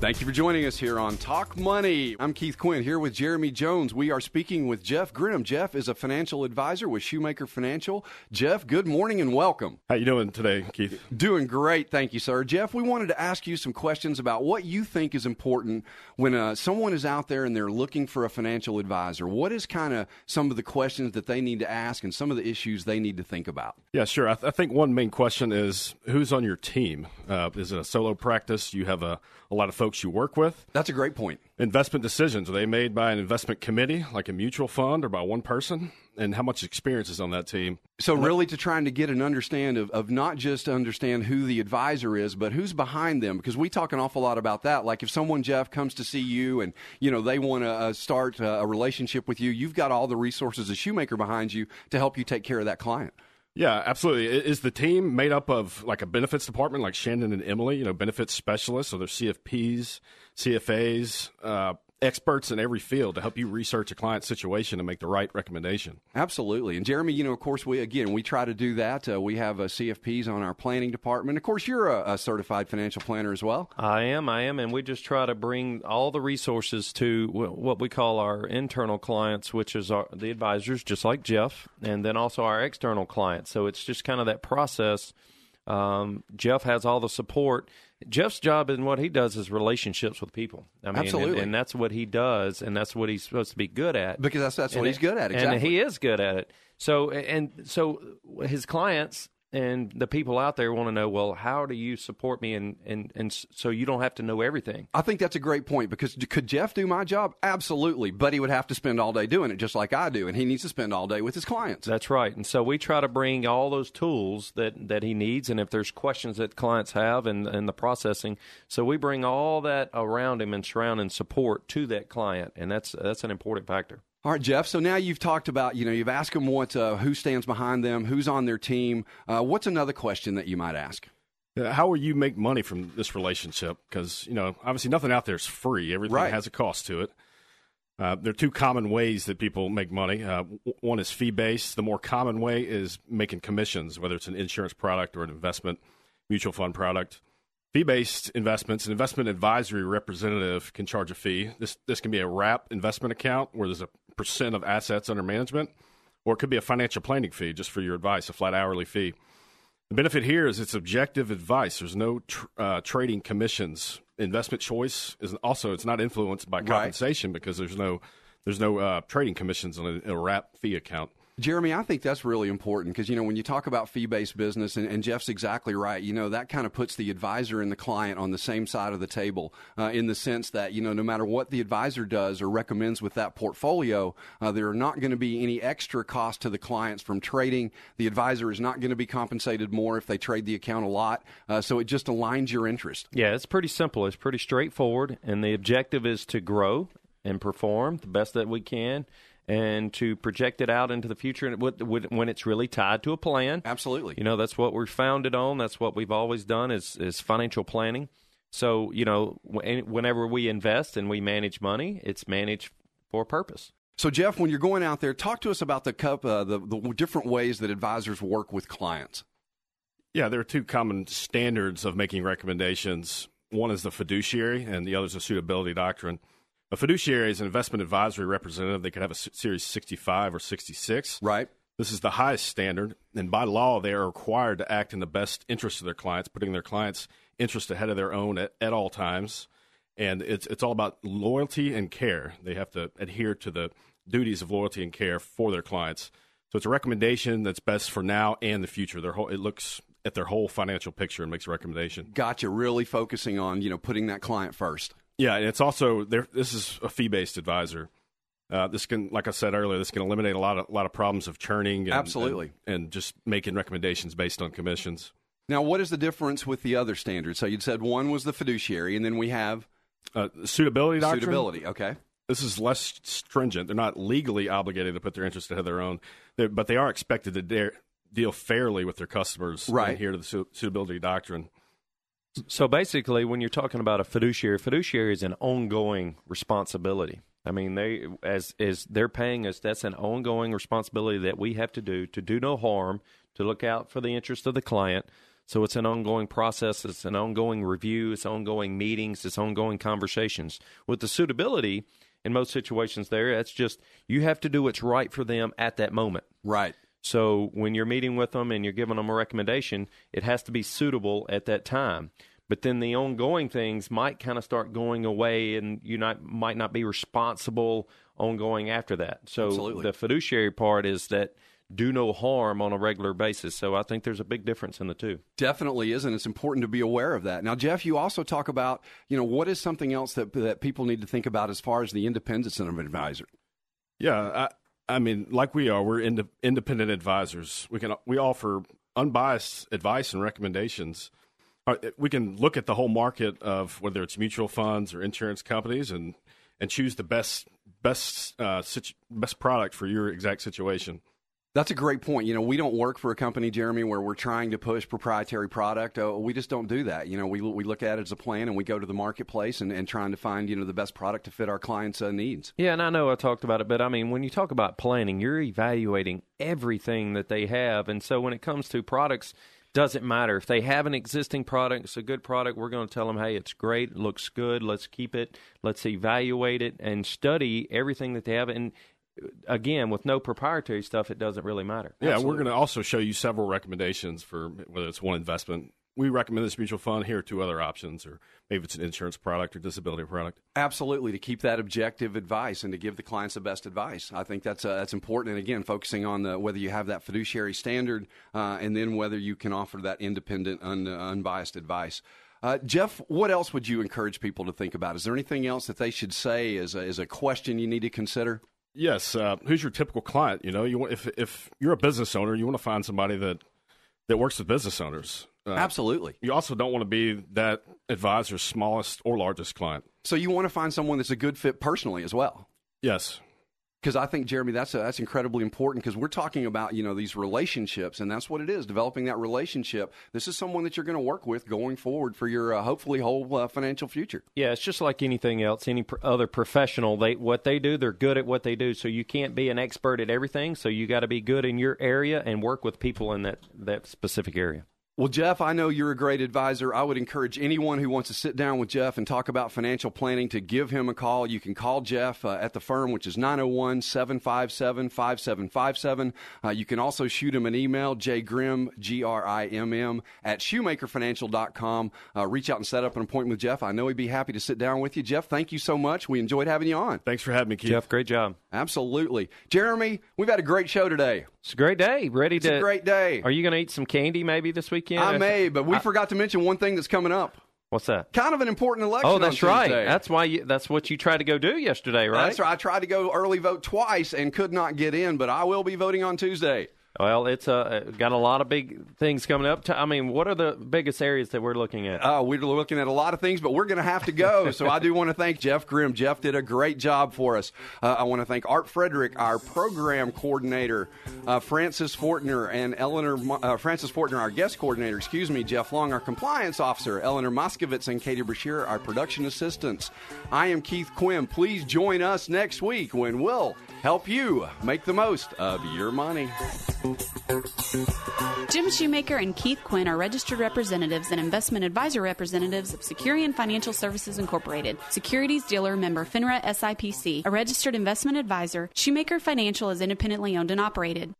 Thank you for joining us here on Talk Money. I'm Keith Quinn here with Jeremy Jones. We are speaking with Jeff Grimm. Jeff is a financial advisor with Shoemaker Financial. Jeff, good morning and welcome. How you doing today, Keith? Doing great, thank you, sir. Jeff, we wanted to ask you some questions about what you think is important when uh, someone is out there and they're looking for a financial advisor. What is kind of some of the questions that they need to ask and some of the issues they need to think about? Yeah, sure. I, th- I think one main question is who's on your team. Uh, is it a solo practice? You have a, a lot of folks folks you work with. That's a great point. Investment decisions are they made by an investment committee, like a mutual fund, or by one person? And how much experience is on that team? So, really, to trying to get an understand of, of not just understand who the advisor is, but who's behind them, because we talk an awful lot about that. Like if someone Jeff comes to see you, and you know they want to uh, start uh, a relationship with you, you've got all the resources as shoemaker behind you to help you take care of that client. Yeah, absolutely. Is the team made up of like a benefits department, like Shannon and Emily, you know, benefits specialists, so they're CFPs, CFAs, uh, experts in every field to help you research a client situation and make the right recommendation. Absolutely. And Jeremy, you know, of course, we again we try to do that. Uh, we have uh, CFPs on our planning department. Of course, you're a, a, certified financial planner as well. I am. I am, and we just try to bring all the resources to what we call our internal clients, which is our, the advisors, just like Jeff, and then also our external clients. So it's just kind of that process. Um, Jeff has all the support Jeff's job and what he does is relationships with people. I mean, Absolutely. And, and, that's what he does, and that's what he's supposed to be good at. Because that's that's what he's good at. Exactly. And he is good at it. So and so his clients and the people out there want to know, well, how do you support me, and and and so you don't have to know everything. I think that's a great point because could Jeff do my job? Absolutely, but he would have to spend all day doing it, just like I do, and he needs to spend all day with his clients. That's right, and so we try to bring all those tools that that he needs, and if there's questions that clients have and and the processing, so we bring all that around him and surround and support to that client, and that's that's an important factor. All right, Jeff. So now you've talked about, you know, you've asked them what, uh, who stands behind them, who's on their team. Uh, what's another question that you might ask? How will you make money from this relationship? Because you know, obviously, nothing out there is free. Everything right. has a cost to it. Uh, there are two common ways that people make money. Uh, one is fee based. The more common way is making commissions, whether it's an insurance product or an investment mutual fund product. Fee based investments, an investment advisory representative can charge a fee. This this can be a wrap investment account where there's a percent of assets under management, or it could be a financial planning fee just for your advice, a flat hourly fee. The benefit here is it's objective advice. There's no tr- uh, trading commissions. Investment choice is also it's not influenced by compensation right. because there's no there's no uh, trading commissions on a, a wrap fee account. Jeremy, I think that's really important because, you know, when you talk about fee based business, and, and, Jeff's exactly right, you know, that kind of puts the advisor and the client on the same side of the table uh, in the sense that, you know, no matter what the advisor does or recommends with that portfolio, uh, there are not going to be any extra cost to the clients from trading. The advisor is not going to be compensated more if they trade the account a lot. Uh, so it just aligns your interest. Yeah, it's pretty simple. It's pretty straightforward. And the objective is to grow and perform the best that we can and to project it out into the future when it's really tied to a plan. Absolutely. You know, that's what we're founded on. That's what we've always done is, is financial planning. So, you know, whenever we invest and we manage money, it's managed for a purpose. So, Jeff, when you're going out there, talk to us about the, uh, the, the different ways that advisors work with clients. Yeah, there are two common standards of making recommendations. One is the fiduciary, and the other is the suitability doctrine. A fiduciary is an investment advisory representative. They could have a Series 65 or 66. Right. This is the highest standard, and by law, they are required to act in the best interest of their clients, putting their clients' interest ahead of their own at, at all times. And it's it's all about loyalty and care. They have to adhere to the duties of loyalty and care for their clients. So it's a recommendation that's best for now and the future. Their whole, it looks at their whole financial picture and makes a recommendation. Gotcha. Really focusing on you know putting that client first. Yeah, and it's also there. This is a fee-based advisor. Uh, this can, like I said earlier, this can eliminate a lot of a lot of problems of churning. And, Absolutely, and, and just making recommendations based on commissions. Now, what is the difference with the other standards? So you said one was the fiduciary, and then we have uh, suitability doctrine. Suitability, okay. This is less stringent. They're not legally obligated to put their interest ahead of their own, They're, but they are expected to dare, deal fairly with their customers. Right here to the suitability doctrine. So basically, when you're talking about a fiduciary, fiduciary is an ongoing responsibility. I mean, they as as they're paying us, that's an ongoing responsibility that we have to do to do no harm, to look out for the interest of the client. So it's an ongoing process, it's an ongoing review, it's ongoing meetings, it's ongoing conversations. With the suitability, in most situations there, that's just you have to do what's right for them at that moment. Right. So when you're meeting with them and you're giving them a recommendation, it has to be suitable at that time. But then the ongoing things might kind of start going away, and you not might not be responsible ongoing after that. So Absolutely. the fiduciary part is that do no harm on a regular basis. So I think there's a big difference in the two. Definitely is, and it's important to be aware of that. Now, Jeff, you also talk about, you know, what is something else that that people need to think about as far as the independence of an advisor? Yeah, I, mean, like we are, we're ind- independent advisors. We can we offer unbiased advice and recommendations. Uh, we can look at the whole market of whether it's mutual funds or insurance companies and and choose the best best uh, situ- best product for your exact situation. That's a great point. You know, we don't work for a company, Jeremy, where we're trying to push proprietary product. Uh, we just don't do that. You know, we, we look at it as a plan and we go to the marketplace and, and trying to find, you know, the best product to fit our clients' uh, needs. Yeah, and I know I talked about it, but I mean, when you talk about planning, you're evaluating everything that they have. And so when it comes to products, doesn't matter if they have an existing product it's a good product we're going to tell them hey it's great looks good let's keep it let's evaluate it and study everything that they have and again, with no proprietary stuff, it doesn't really matter. Yeah, Absolutely. we're going to also show you several recommendations for whether it's one investment. We recommend this mutual fund. Here are two other options, or maybe it's an insurance product or disability product. Absolutely, to keep that objective advice and to give the clients the best advice. I think that's uh, that's important. And again, focusing on the, whether you have that fiduciary standard, uh, and then whether you can offer that independent, un, unbiased advice. Uh, Jeff, what else would you encourage people to think about? Is there anything else that they should say as a, as a question you need to consider? Yes. Uh, who's your typical client? You know, you want, if if you're a business owner, you want to find somebody that that works with business owners. Uh, Absolutely. You also don't want to be that advisor's smallest or largest client. So you want to find someone that's a good fit personally as well. Yes because I think Jeremy, that's a, that's incredibly important because we're talking about you know these relationships, and that's what it is, developing that relationship. This is someone that you're going to work with going forward for your uh, hopefully whole uh, financial future. Yeah, it's just like anything else. Any pr- other professional, they what they do, they're good at what they do. So you can't be an expert at everything. So you got to be good in your area and work with people in that that specific area. Well, Jeff, I know you're a great advisor. I would encourage anyone who wants to sit down with Jeff and talk about financial planning to give him a call. You can call Jeff uh, at the firm, which is 901 757 5757. Uh, you can also shoot him an email, jgrimm, G R I M M, at shoemakerfinancial.com. Uh, reach out and set up an appointment with Jeff. I know he'd be happy to sit down with you. Jeff, thank you so much. We enjoyed having you on. Thanks for having me, Keith. Jeff, great job. Absolutely. Jeremy, we've had a great show today. It's a great day. Ready it's to. a great day. Are you going to eat some candy maybe this weekend? I may, but we I, forgot to mention one thing that's coming up. What's that? Kind of an important election. Oh, that's right. That's why. You, that's what you tried to go do yesterday, right? That's right. I tried to go early vote twice and could not get in, but I will be voting on Tuesday. Well, it's uh, got a lot of big things coming up. I mean, what are the biggest areas that we're looking at? Uh, we're looking at a lot of things, but we're going to have to go. so I do want to thank Jeff Grimm. Jeff did a great job for us. Uh, I want to thank Art Frederick, our program coordinator, uh, Francis Fortner, and Eleanor uh, Francis Fortner, our guest coordinator. Excuse me, Jeff Long, our compliance officer, Eleanor Moskovitz, and Katie Brashear, our production assistants. I am Keith Quinn. Please join us next week when we'll help you make the most of your money. Jim Shoemaker and Keith Quinn are registered representatives and investment advisor representatives of Securian Financial Services Incorporated, securities dealer member FINRA SIPC, a registered investment advisor. Shoemaker Financial is independently owned and operated.